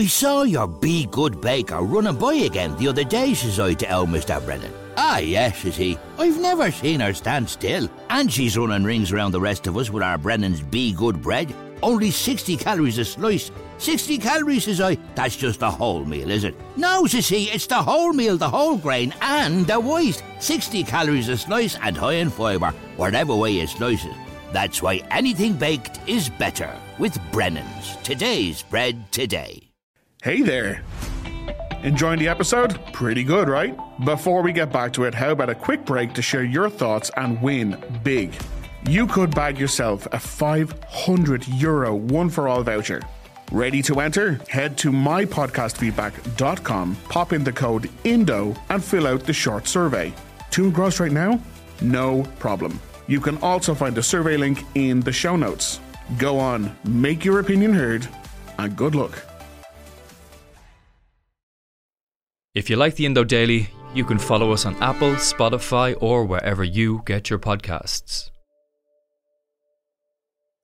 I saw your Be Good baker running by again the other day, says I to old Mr. Brennan. Ah, yes, says he. I've never seen her stand still. And she's running rings around the rest of us with our Brennan's Be Good bread. Only 60 calories a slice. 60 calories, says I. That's just a whole meal, is it? No, says he, it's the whole meal, the whole grain, and the waste. 60 calories a slice and high in fibre, whatever way you slice it. That's why anything baked is better with Brennan's. Today's bread today. Hey there. Enjoying the episode? Pretty good, right? Before we get back to it, how about a quick break to share your thoughts and win big? You could bag yourself a 500 euro one for all voucher. Ready to enter? Head to mypodcastfeedback.com, pop in the code INDO, and fill out the short survey. Too engrossed right now? No problem. You can also find the survey link in the show notes. Go on, make your opinion heard, and good luck. If you like the Indo Daily, you can follow us on Apple, Spotify, or wherever you get your podcasts.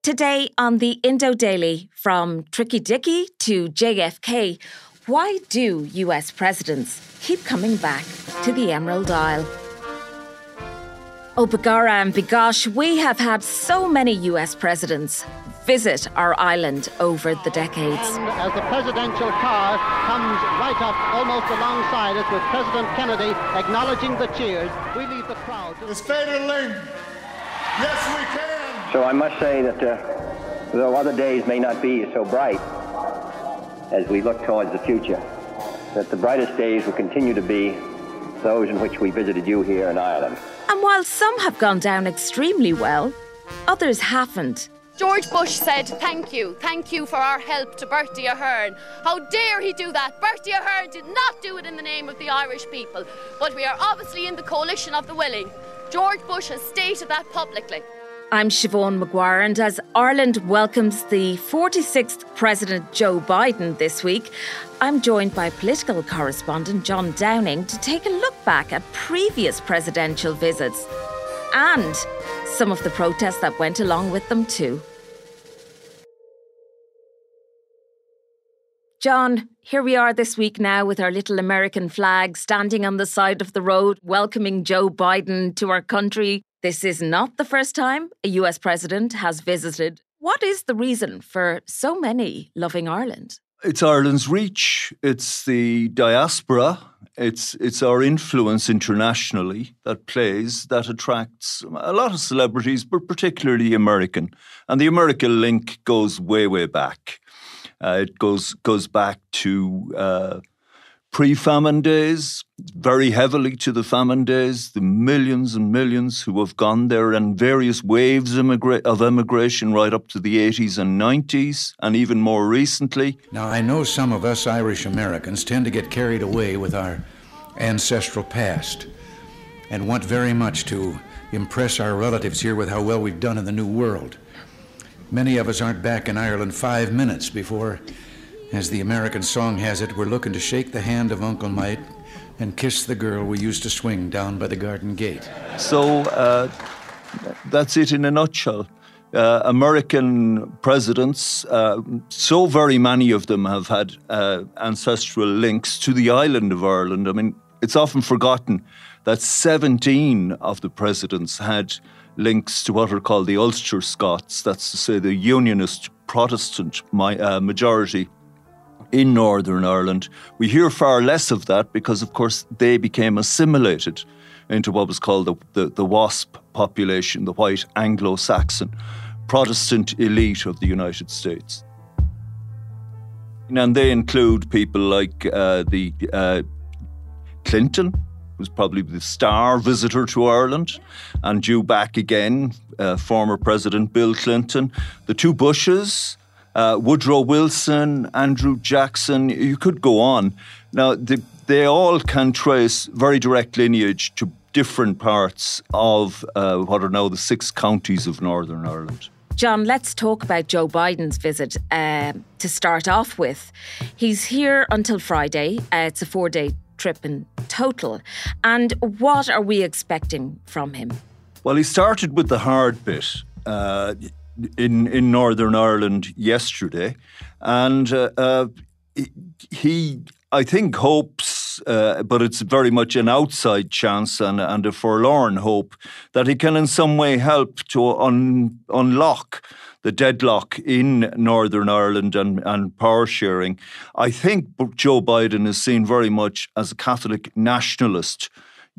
Today on the Indo Daily, from Tricky Dicky to JFK, why do US presidents keep coming back to the Emerald Isle? Oh, Begara and Begosh, we have had so many US presidents visit our island over the decades. And as the presidential car comes right up almost alongside us with President Kennedy acknowledging the cheers, we leave the crowd. Is féidir linn. Yes, we can. So I must say that uh, though other days may not be so bright as we look towards the future, that the brightest days will continue to be those in which we visited you here in Ireland. And while some have gone down extremely well, others haven't. George Bush said, Thank you, thank you for our help to Bertie Ahern. How dare he do that? Bertie Ahern did not do it in the name of the Irish people, but we are obviously in the coalition of the willing. George Bush has stated that publicly. I'm Siobhán Maguire, and as Ireland welcomes the 46th President Joe Biden this week, I'm joined by political correspondent John Downing to take a look back at previous presidential visits and some of the protests that went along with them, too. John, here we are this week now with our little American flag standing on the side of the road, welcoming Joe Biden to our country. This is not the first time a US president has visited. What is the reason for so many loving Ireland? It's Ireland's reach, it's the diaspora, it's it's our influence internationally that plays that attracts a lot of celebrities, but particularly American. And the American link goes way, way back. Uh, it goes goes back to uh, pre-famine days, very heavily to the famine days. The millions and millions who have gone there, and various waves of immigration right up to the 80s and 90s, and even more recently. Now I know some of us Irish Americans tend to get carried away with our ancestral past, and want very much to impress our relatives here with how well we've done in the New World. Many of us aren't back in Ireland five minutes before, as the American song has it, we're looking to shake the hand of Uncle Mike and kiss the girl we used to swing down by the garden gate. So uh, that's it in a nutshell. Uh, American presidents, uh, so very many of them have had uh, ancestral links to the island of Ireland. I mean, it's often forgotten that 17 of the presidents had links to what are called the Ulster Scots, that's to say the Unionist Protestant uh, majority in Northern Ireland. We hear far less of that because, of course, they became assimilated into what was called the, the, the WASP population, the white Anglo Saxon Protestant elite of the United States. And they include people like uh, the uh, Clinton, was probably the star visitor to Ireland, and due back again, uh, former President Bill Clinton, the two Bushes, uh, Woodrow Wilson, Andrew Jackson. You could go on. Now, the, they all can trace very direct lineage to different parts of uh, what are now the six counties of Northern Ireland. John, let's talk about Joe Biden's visit uh, to start off with. He's here until Friday. Uh, it's a four day trip in total. And what are we expecting from him? Well, he started with the hard bit. Uh, in in Northern Ireland yesterday, and uh, uh, he, I think, hopes, uh, but it's very much an outside chance and, and a forlorn hope that he can in some way help to un, unlock the deadlock in Northern Ireland and, and power sharing. I think Joe Biden is seen very much as a Catholic nationalist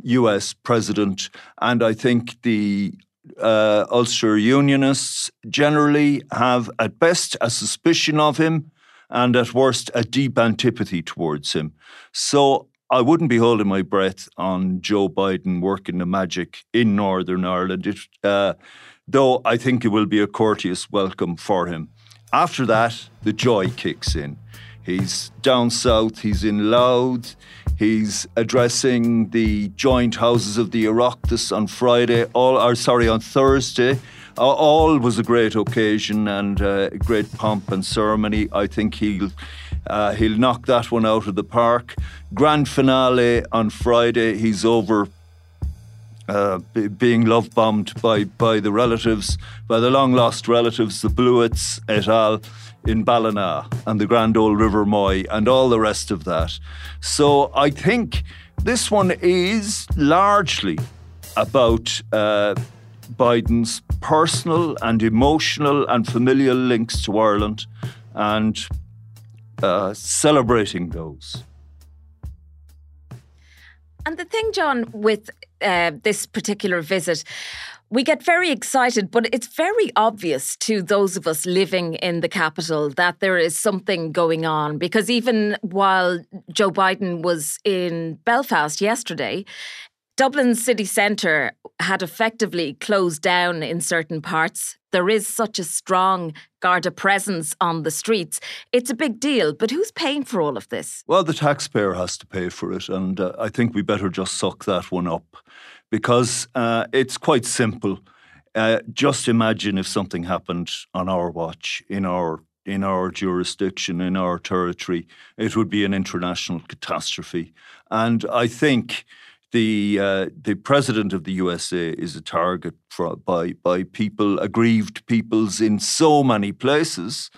US president, and I think the uh, Ulster Unionists generally have, at best, a suspicion of him, and at worst, a deep antipathy towards him. So I wouldn't be holding my breath on Joe Biden working the magic in Northern Ireland, it, uh, though I think it will be a courteous welcome for him. After that, the joy kicks in. He's down south, he's in Louth, he's addressing the joint houses of the Oireachtas on Friday, all or sorry, on Thursday. All was a great occasion and uh, great pomp and ceremony. I think he'll uh, he'll knock that one out of the park. Grand finale on Friday. He's over uh, b- being love bombed by, by the relatives, by the long lost relatives, the Blewitts et al in Ballina and the Grand Old River Moy and all the rest of that. So I think this one is largely about uh, Biden's personal and emotional and familial links to Ireland and uh, celebrating those. And the thing, John, with uh, this particular visit, we get very excited, but it's very obvious to those of us living in the capital that there is something going on. Because even while Joe Biden was in Belfast yesterday, Dublin city centre had effectively closed down in certain parts. There is such a strong Garda presence on the streets. It's a big deal, but who's paying for all of this? Well, the taxpayer has to pay for it, and uh, I think we better just suck that one up because uh, it's quite simple. Uh, just imagine if something happened on our watch in our in our jurisdiction, in our territory, it would be an international catastrophe. And I think the uh, the president of the USA is a target for, by by people, aggrieved peoples in so many places,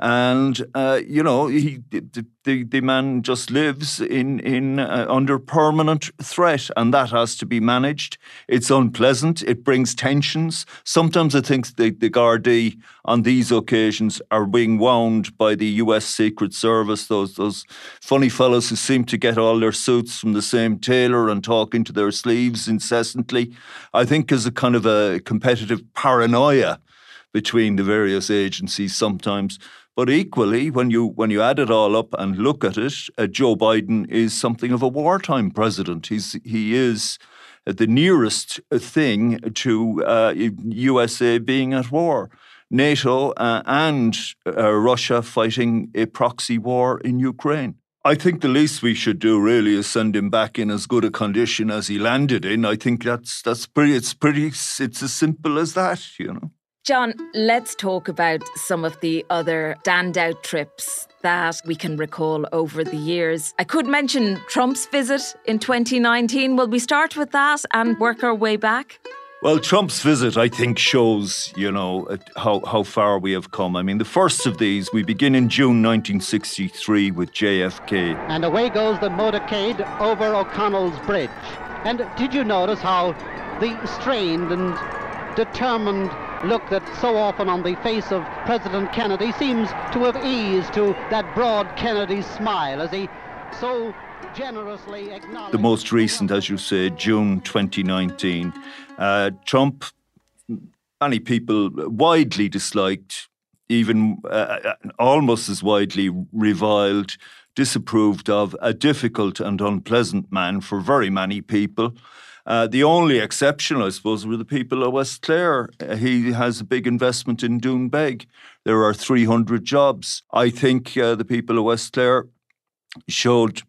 and uh, you know he the, the, man just lives in in uh, under permanent threat, and that has to be managed. It's unpleasant. It brings tensions. Sometimes I think the the Gardaí on these occasions are being wound by the U.S. Secret Service. Those those funny fellows who seem to get all their suits from the same tailor and talk into their sleeves incessantly. I think is a kind of a competitive paranoia between the various agencies sometimes. But equally, when you when you add it all up and look at it, uh, Joe Biden is something of a wartime president. He's he is the nearest thing to uh, USA being at war. NATO uh, and uh, Russia fighting a proxy war in Ukraine. I think the least we should do really is send him back in as good a condition as he landed in. I think that's that's pretty. It's pretty. It's as simple as that, you know. John, let's talk about some of the other standout trips that we can recall over the years. I could mention Trump's visit in 2019. Will we start with that and work our way back? Well, Trump's visit, I think, shows, you know, how, how far we have come. I mean, the first of these, we begin in June 1963 with JFK. And away goes the motorcade over O'Connell's Bridge. And did you notice how the strained and determined look that so often on the face of President Kennedy seems to have eased to that broad Kennedy smile as he so generously acknowledged. The most recent, as you say, June 2019. Uh, Trump, many people widely disliked, even uh, uh, almost as widely reviled, disapproved of, a difficult and unpleasant man for very many people. Uh, the only exception, I suppose, were the people of West Clare. Uh, he has a big investment in Doonbeg. There are 300 jobs. I think uh, the people of West Clare showed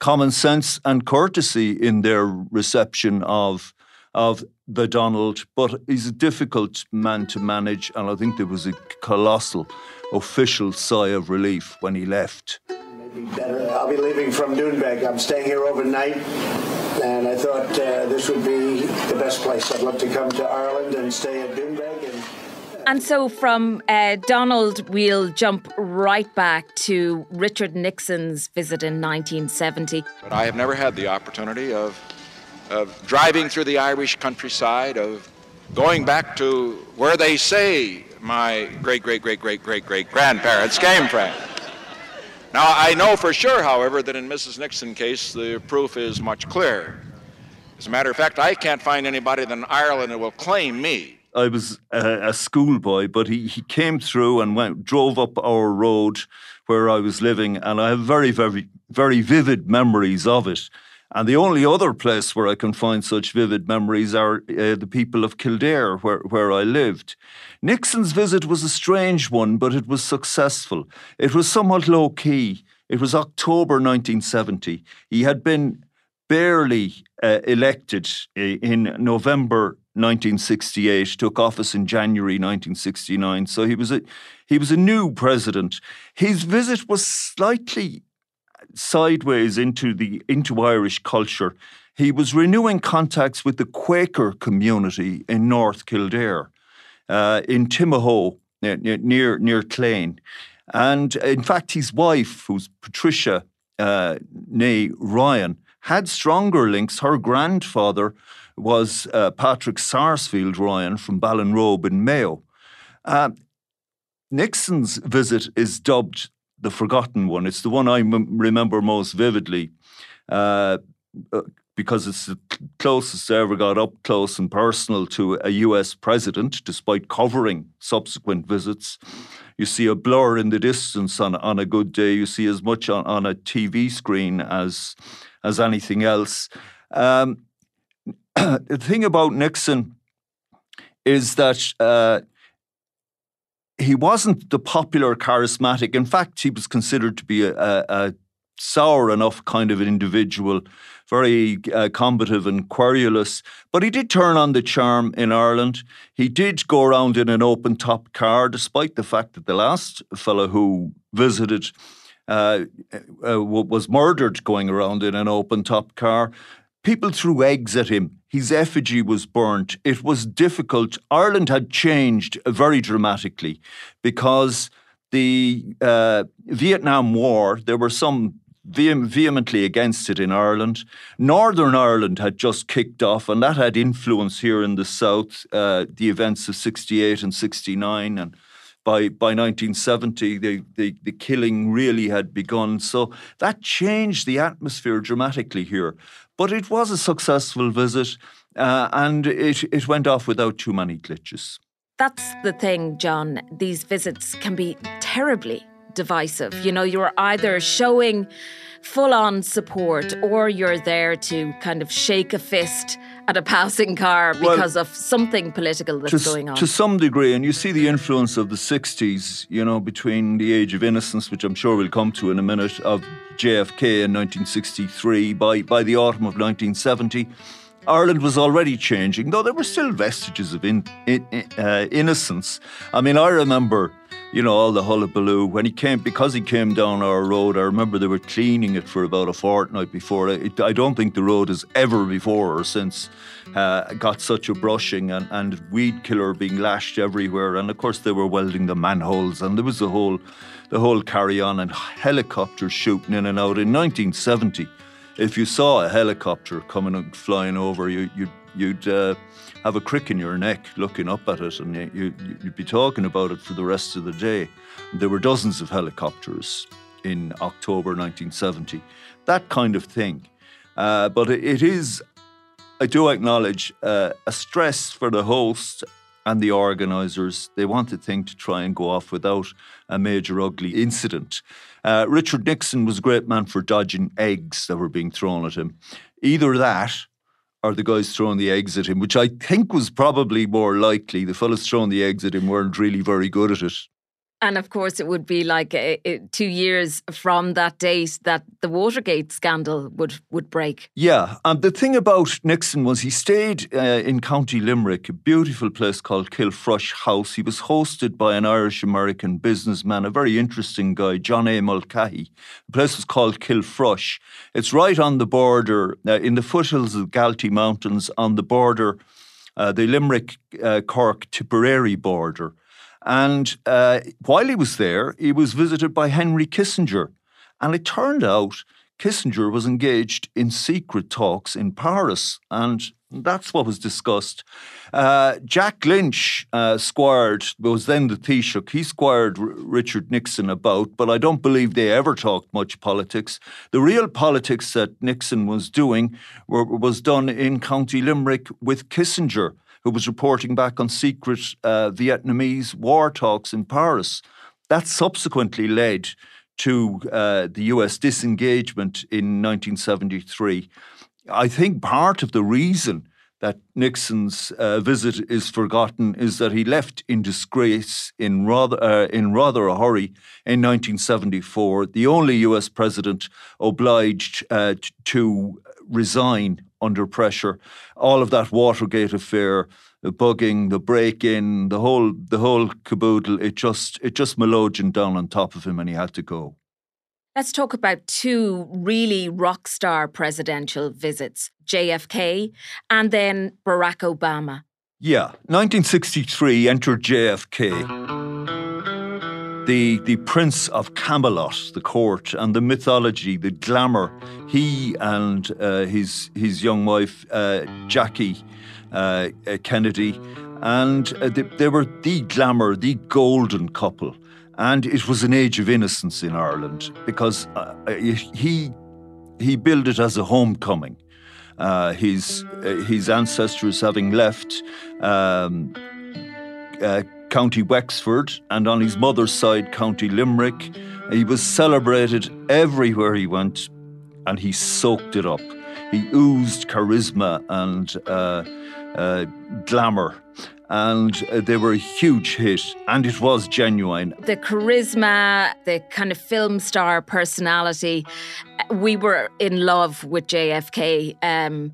common sense and courtesy in their reception of of the Donald, but he's a difficult man to manage, and I think there was a colossal official sigh of relief when he left. I'll be leaving from Doonbeg. I'm staying here overnight and I thought uh, this would be the best place. I'd love to come to Ireland and stay at Doonbeg and And so from uh, Donald, we'll jump right back to Richard Nixon's visit in 1970. But I have never had the opportunity of, of driving through the Irish countryside, of going back to where they say my great, great, great, great, great, great grandparents came from. Now, I know for sure, however, that in Mrs. Nixon's case, the proof is much clearer. As a matter of fact, I can't find anybody in Ireland that will claim me. I was a, a schoolboy, but he, he came through and went drove up our road where I was living, and I have very, very, very vivid memories of it. And the only other place where I can find such vivid memories are uh, the people of Kildare, where, where I lived. Nixon's visit was a strange one, but it was successful. It was somewhat low key. It was October 1970. He had been barely uh, elected in November 1968, took office in January 1969. So he was a he was a new president. His visit was slightly sideways into the into Irish culture. He was renewing contacts with the Quaker community in North Kildare, uh, in Timahoe, near near, near Clane. And in fact, his wife, who's Patricia uh, nay Ryan, had stronger links. Her grandfather was uh, Patrick Sarsfield Ryan from Ballinrobe in Mayo. Uh, Nixon's visit is dubbed the forgotten one. It's the one I m- remember most vividly uh, uh, because it's the closest I ever got up close and personal to a US president, despite covering subsequent visits. You see a blur in the distance on, on a good day. You see as much on, on a TV screen as, as anything else. Um, the thing about Nixon is that uh, he wasn't the popular, charismatic. In fact, he was considered to be a, a, sour enough kind of an individual, very uh, combative and querulous. But he did turn on the charm in Ireland. He did go around in an open top car, despite the fact that the last fellow who visited uh, uh, was murdered going around in an open top car. People threw eggs at him. His effigy was burnt. It was difficult. Ireland had changed very dramatically because the uh, Vietnam War, there were some vehemently against it in Ireland. Northern Ireland had just kicked off, and that had influence here in the south. Uh, the events of '68 and '69, and by by 1970, the, the the killing really had begun. So that changed the atmosphere dramatically here. But it was a successful visit uh, and it, it went off without too many glitches. That's the thing, John. These visits can be terribly divisive. You know, you're either showing full on support or you're there to kind of shake a fist at a passing car because well, of something political that's to, going on. To some degree, and you see the influence of the 60s, you know, between the age of innocence, which I'm sure we'll come to in a minute, of JFK in 1963, by, by the autumn of 1970. Ireland was already changing, though there were still vestiges of in, in, uh, innocence. I mean, I remember you know, all the hullabaloo. When he came, because he came down our road, I remember they were cleaning it for about a fortnight before. It, I don't think the road has ever before or since uh, got such a brushing and, and weed killer being lashed everywhere. And of course, they were welding the manholes, and there was the whole, the whole carry on and helicopters shooting in and out. In 1970, if you saw a helicopter coming and flying over, you, you'd, you'd uh, have a crick in your neck looking up at it, and you, would be talking about it for the rest of the day. There were dozens of helicopters in October 1970, that kind of thing. Uh, but it, is, I do acknowledge, uh, a stress for the host and the organisers. They want the thing to try and go off without a major ugly incident. Uh, Richard Nixon was a great man for dodging eggs that were being thrown at him. Either that or the guys throwing the eggs at him, which I think was probably more likely. The fellas throwing the eggs at him weren't really very good at it. And of course, it would be like uh, uh, two years from that date that the Watergate scandal would, would break. Yeah. And the thing about Nixon was he stayed uh, in County Limerick, a beautiful place called Kilfrush House. He was hosted by an Irish American businessman, a very interesting guy, John A. Mulcahy. The place was called Kilfrush. It's right on the border, uh, in the foothills of the Galtee Mountains, on the border, uh, the Limerick Cork Tipperary border. And uh, while he was there, he was visited by Henry Kissinger. And it turned out Kissinger was engaged in secret talks in Paris. And that's what was discussed. Uh, Jack Lynch uh, squired, was then the Taoiseach, he squired R- Richard Nixon about, but I don't believe they ever talked much politics. The real politics that Nixon was doing were, was done in County Limerick with Kissinger, who was reporting back on secret uh, Vietnamese war talks in Paris. That subsequently led to uh, the US disengagement in 1973. I think part of the reason that Nixon's uh, visit is forgotten is that he left in disgrace in rather uh, in rather a hurry in 1974. The only U.S. president obliged uh, to resign under pressure. All of that Watergate affair, the bugging, the break-in, the whole the whole caboodle. It just it just melogioned down on top of him, and he had to go. Let's talk about two really rock star presidential visits JFK and then Barack Obama. Yeah, 1963 entered JFK. The, the Prince of Camelot, the court, and the mythology, the glamour. He and uh, his, his young wife, uh, Jackie uh, Kennedy, and uh, they, they were the glamour, the golden couple. And it was an age of innocence in Ireland because uh, he he billed it as a homecoming. Uh, his uh, his ancestors having left um, uh, County Wexford and on his mother's side County Limerick, he was celebrated everywhere he went, and he soaked it up. He oozed charisma and uh, uh, glamour and uh, they were a huge hit, and it was genuine. The charisma, the kind of film star personality, we were in love with JFK. Um,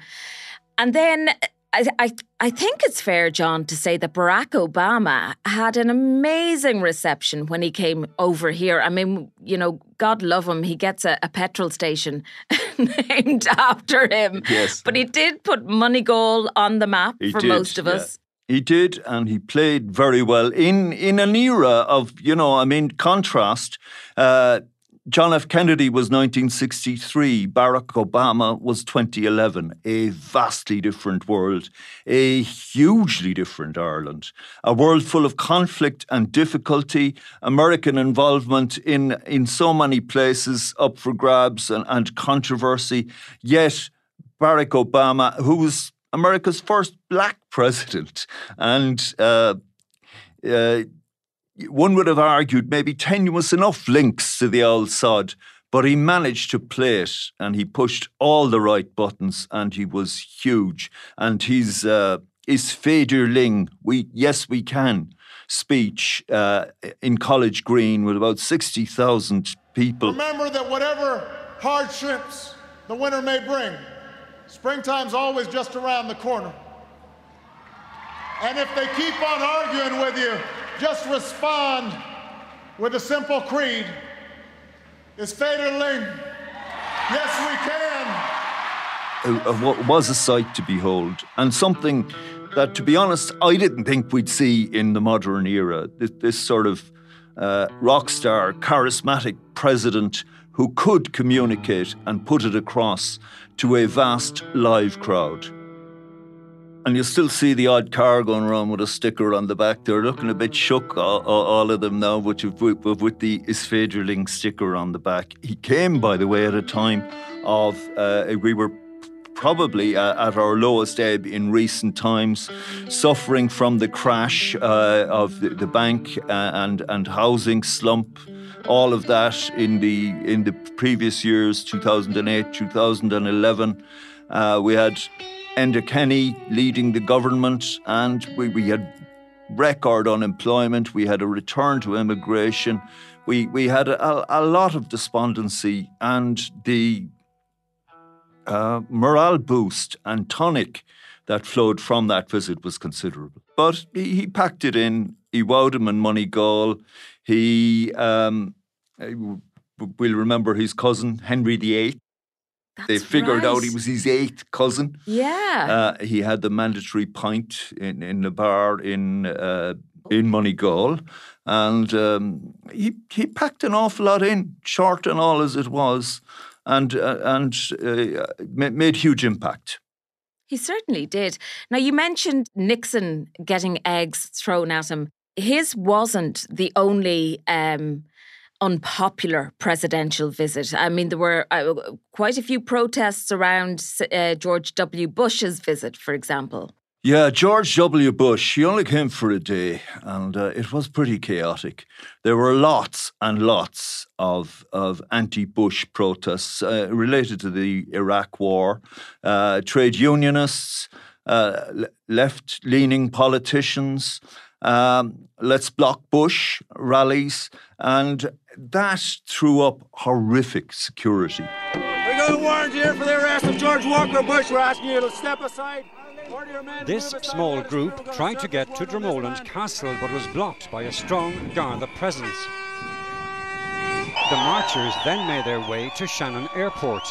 and then I, I, I think it's fair, John, to say that Barack Obama had an amazing reception when he came over here. I mean, you know, God love him, he gets a, a petrol station named after him. Yes. But he did put Moneygall on the map he for did, most of yeah. us. He did, and he played very well in in an era of you know, I mean, contrast. Uh, John F. Kennedy was 1963. Barack Obama was 2011. A vastly different world, a hugely different Ireland, a world full of conflict and difficulty, American involvement in, in so many places up for grabs and, and controversy. Yet, Barack Obama, who was America's first black president. And uh, uh, one would have argued maybe tenuous enough links to the old sod, but he managed to play it and he pushed all the right buttons and he was huge. And his, uh, his Ling, we, yes, we can speech uh, in College Green with about 60,000 people. Remember that whatever hardships the winter may bring, Springtime's always just around the corner. And if they keep on arguing with you, just respond with a simple creed. It's Ling. Yes, we can. Uh, what was a sight to behold, and something that, to be honest, I didn't think we'd see in the modern era. This, this sort of uh, rock star, charismatic president who could communicate and put it across to a vast live crowd. And you still see the odd car going around with a sticker on the back. They're looking a bit shook, all, all of them now, with, with, with the Is Féidir Linn sticker on the back. He came, by the way, at a time of, uh, we were probably uh, at our lowest ebb in recent times, suffering from the crash uh, of the, the bank uh, and, and housing slump all of that in the in the previous years, 2008, 2011. Uh, we had Enda Kenny leading the government, and we, we had record unemployment. We had a return to immigration. We we had a, a lot of despondency, and the uh, morale boost and tonic that flowed from that visit was considerable. But he, he packed it in. He wowed him in Moneygall. He, um, we'll remember his cousin, Henry VIII. That's they figured right. out he was his eighth cousin. Yeah. Uh, he had the mandatory pint in, in the bar in uh, in Moneygall, and um, he he packed an awful lot in, short and all as it was, and uh, and uh, made huge impact. He certainly did. Now you mentioned Nixon getting eggs thrown at him. His wasn't the only. Um, unpopular presidential visit. I mean, there were uh, quite a few protests around uh, George W. Bush's visit, for example. Yeah, George W. Bush, he only came for a day and uh, it was pretty chaotic. There were lots and lots of, of anti Bush protests uh, related to the Iraq War, uh, trade unionists, uh, left leaning politicians. Um, let's block Bush rallies, and that threw up horrific security. We got a warrant here for the arrest of George Walker Bush. We're asking you to step aside. This small group tried to get to Dromoland Castle but was blocked by a strong Garda presence. The marchers then made their way to Shannon Airport.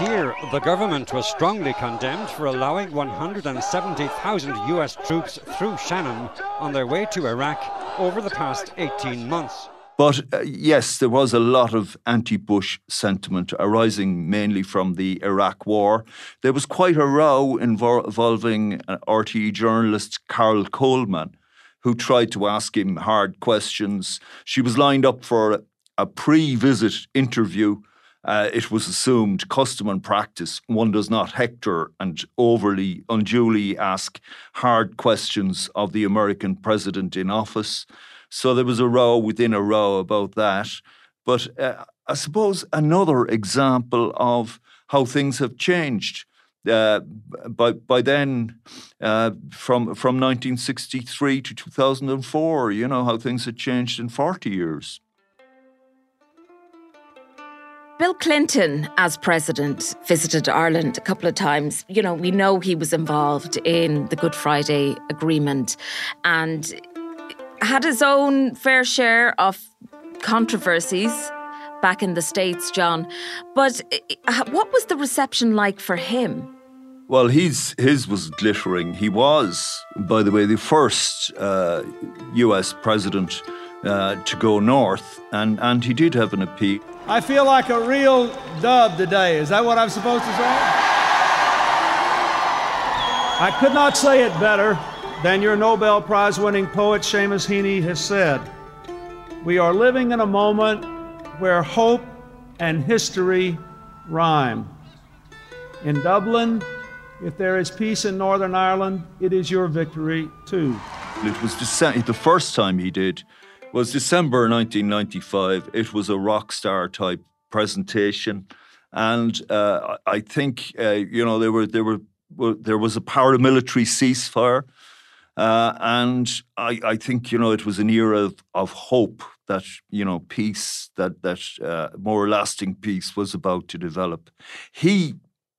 Here, the government was strongly condemned for allowing 170,000 US troops through Shannon on their way to Iraq over the past 18 months. But uh, yes, there was a lot of anti Bush sentiment arising mainly from the Iraq war. There was quite a row involving uh, RTE journalist Carol Coleman, who tried to ask him hard questions. She was lined up for a pre visit interview. Uh, it was assumed custom and practice. One does not hector and overly, unduly ask hard questions of the American president in office. So there was a row within a row about that. But uh, I suppose another example of how things have changed. Uh, by by then, uh, from from 1963 to 2004, you know how things had changed in 40 years. Bill Clinton, as president, visited Ireland a couple of times. You know, we know he was involved in the Good Friday Agreement, and had his own fair share of controversies back in the States, John. But uh, what was the reception like for him? Well, his his was glittering. He was, by the way, the first uh, U.S. president uh, to go north, and, and he did have an appeal. I feel like a real dub today. Is that what I'm supposed to say? I could not say it better than your Nobel Prize winning poet Seamus Heaney has said. We are living in a moment where hope and history rhyme. In Dublin, if there is peace in Northern Ireland, it is your victory too. It was the first time he did was December 1995. It was a rock star type presentation, and uh, I think uh, you know there were there were there was a paramilitary ceasefire. Uh, and I, I, think you know it was an era of, of hope that you know peace, that that uh, more lasting peace was about to develop. He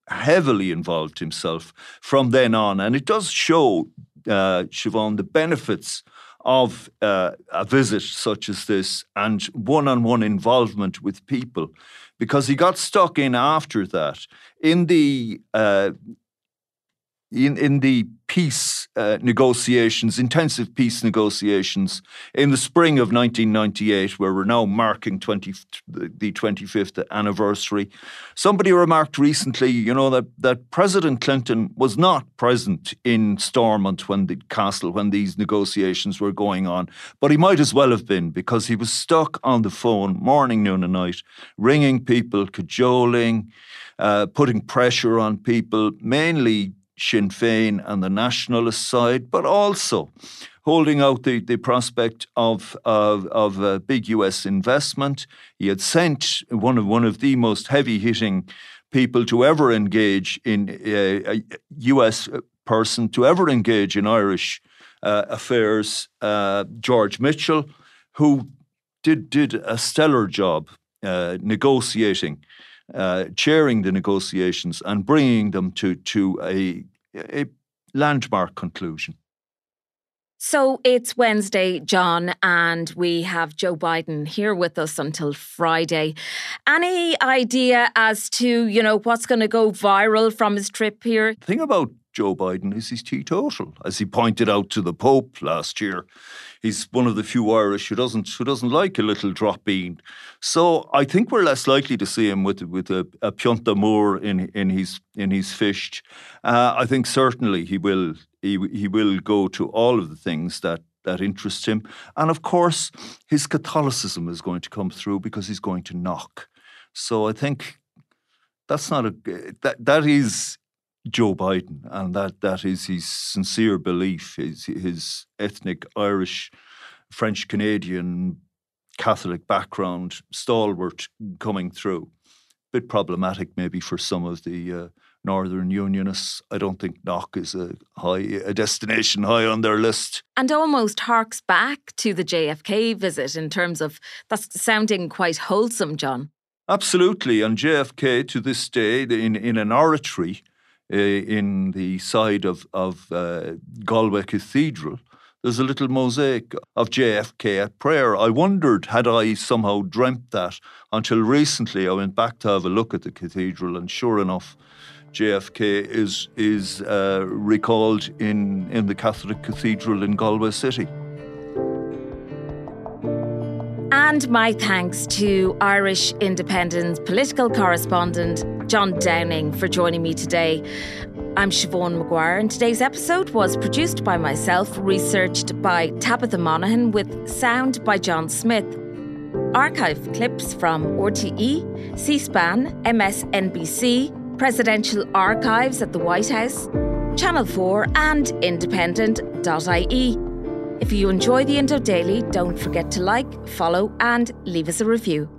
heavily involved himself from then on, and it does show uh, Siobhán the benefits of uh, a visit such as this and one-on-one involvement with people, because he got stuck in after that in the uh, in, in the peace uh, negotiations, intensive peace negotiations in the spring of 1998, where we're now marking 20, the 25th anniversary. Somebody remarked recently, you know, that, that President Clinton was not present in Stormont when the castle, when these negotiations were going on, but he might as well have been because he was stuck on the phone morning, noon, and night, ringing people, cajoling, uh, putting pressure on people, mainly Sinn Féin and the nationalist side, but also holding out the, the prospect of, of, of a big US investment. He had sent one of, one of the most heavy hitting people to ever engage in a, a US person, to ever engage in Irish uh, affairs, uh, George Mitchell, who did, did a stellar job uh, negotiating uh, chairing the negotiations and bringing them to, to a, a landmark conclusion. So it's Wednesday, John, and we have Joe Biden here with us until Friday. Any idea as to, you know, what's going to go viral from his trip here? The thing about Joe Biden is he's teetotal, as he pointed out to the Pope last year. He's one of the few Irish who doesn't who doesn't like a little drop bean. So I think we're less likely to see him with with a, a Piont d'Amour in in his in his fish. Uh, I think certainly he will he he will go to all of the things that that interest him. And of course, his Catholicism is going to come through because he's going to Knock. So I think that's not a that that is Joe Biden, and that that is his sincere belief, his his ethnic Irish, French Canadian, Catholic background, stalwart coming through. Bit problematic maybe for some of the uh, Northern Unionists. I don't think Knock is a high a destination high on their list. And almost harks back to the JFK visit in terms of that's sounding quite wholesome, John. Absolutely, and JFK to this day in in an oratory uh, in the side of of uh, Galway Cathedral. There's a little mosaic of JFK at prayer. I wondered, had I somehow dreamt that until recently I went back to have a look at the cathedral, and sure enough, JFK is is uh, recalled in in the Catholic Cathedral in Galway City. And my thanks to Irish Independent political correspondent John Downing for joining me today. I'm Siobhán Maguire, and today's episode was produced by myself, researched by Tabitha Monaghan, with sound by John Smith. Archive clips from RTE, C SPAN, MSNBC, Presidential Archives at the White House, Channel 4, and independent.ie. If you enjoy the Indo Daily, don't forget to like, follow, and leave us a review.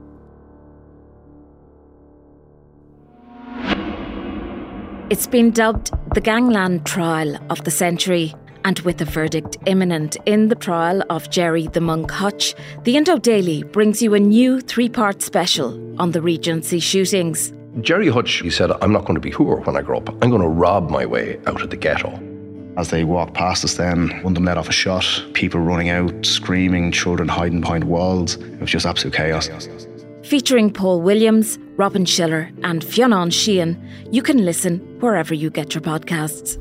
It's been dubbed the gangland trial of the century. And with a verdict imminent in the trial of Gerry the Monk Hutch, the Indo Daily brings you a new three part special on the Regency shootings. Gerry Hutch, he said, I'm not going to be poor when I grow up. I'm going to rob my way out of the ghetto. As they walked past us, then one of them let off a shot. People running out, screaming, children hiding behind walls. It was just absolute chaos. Featuring Paul Williams, Robin Schiller, and Fionn Sheahan, you can listen wherever you get your podcasts.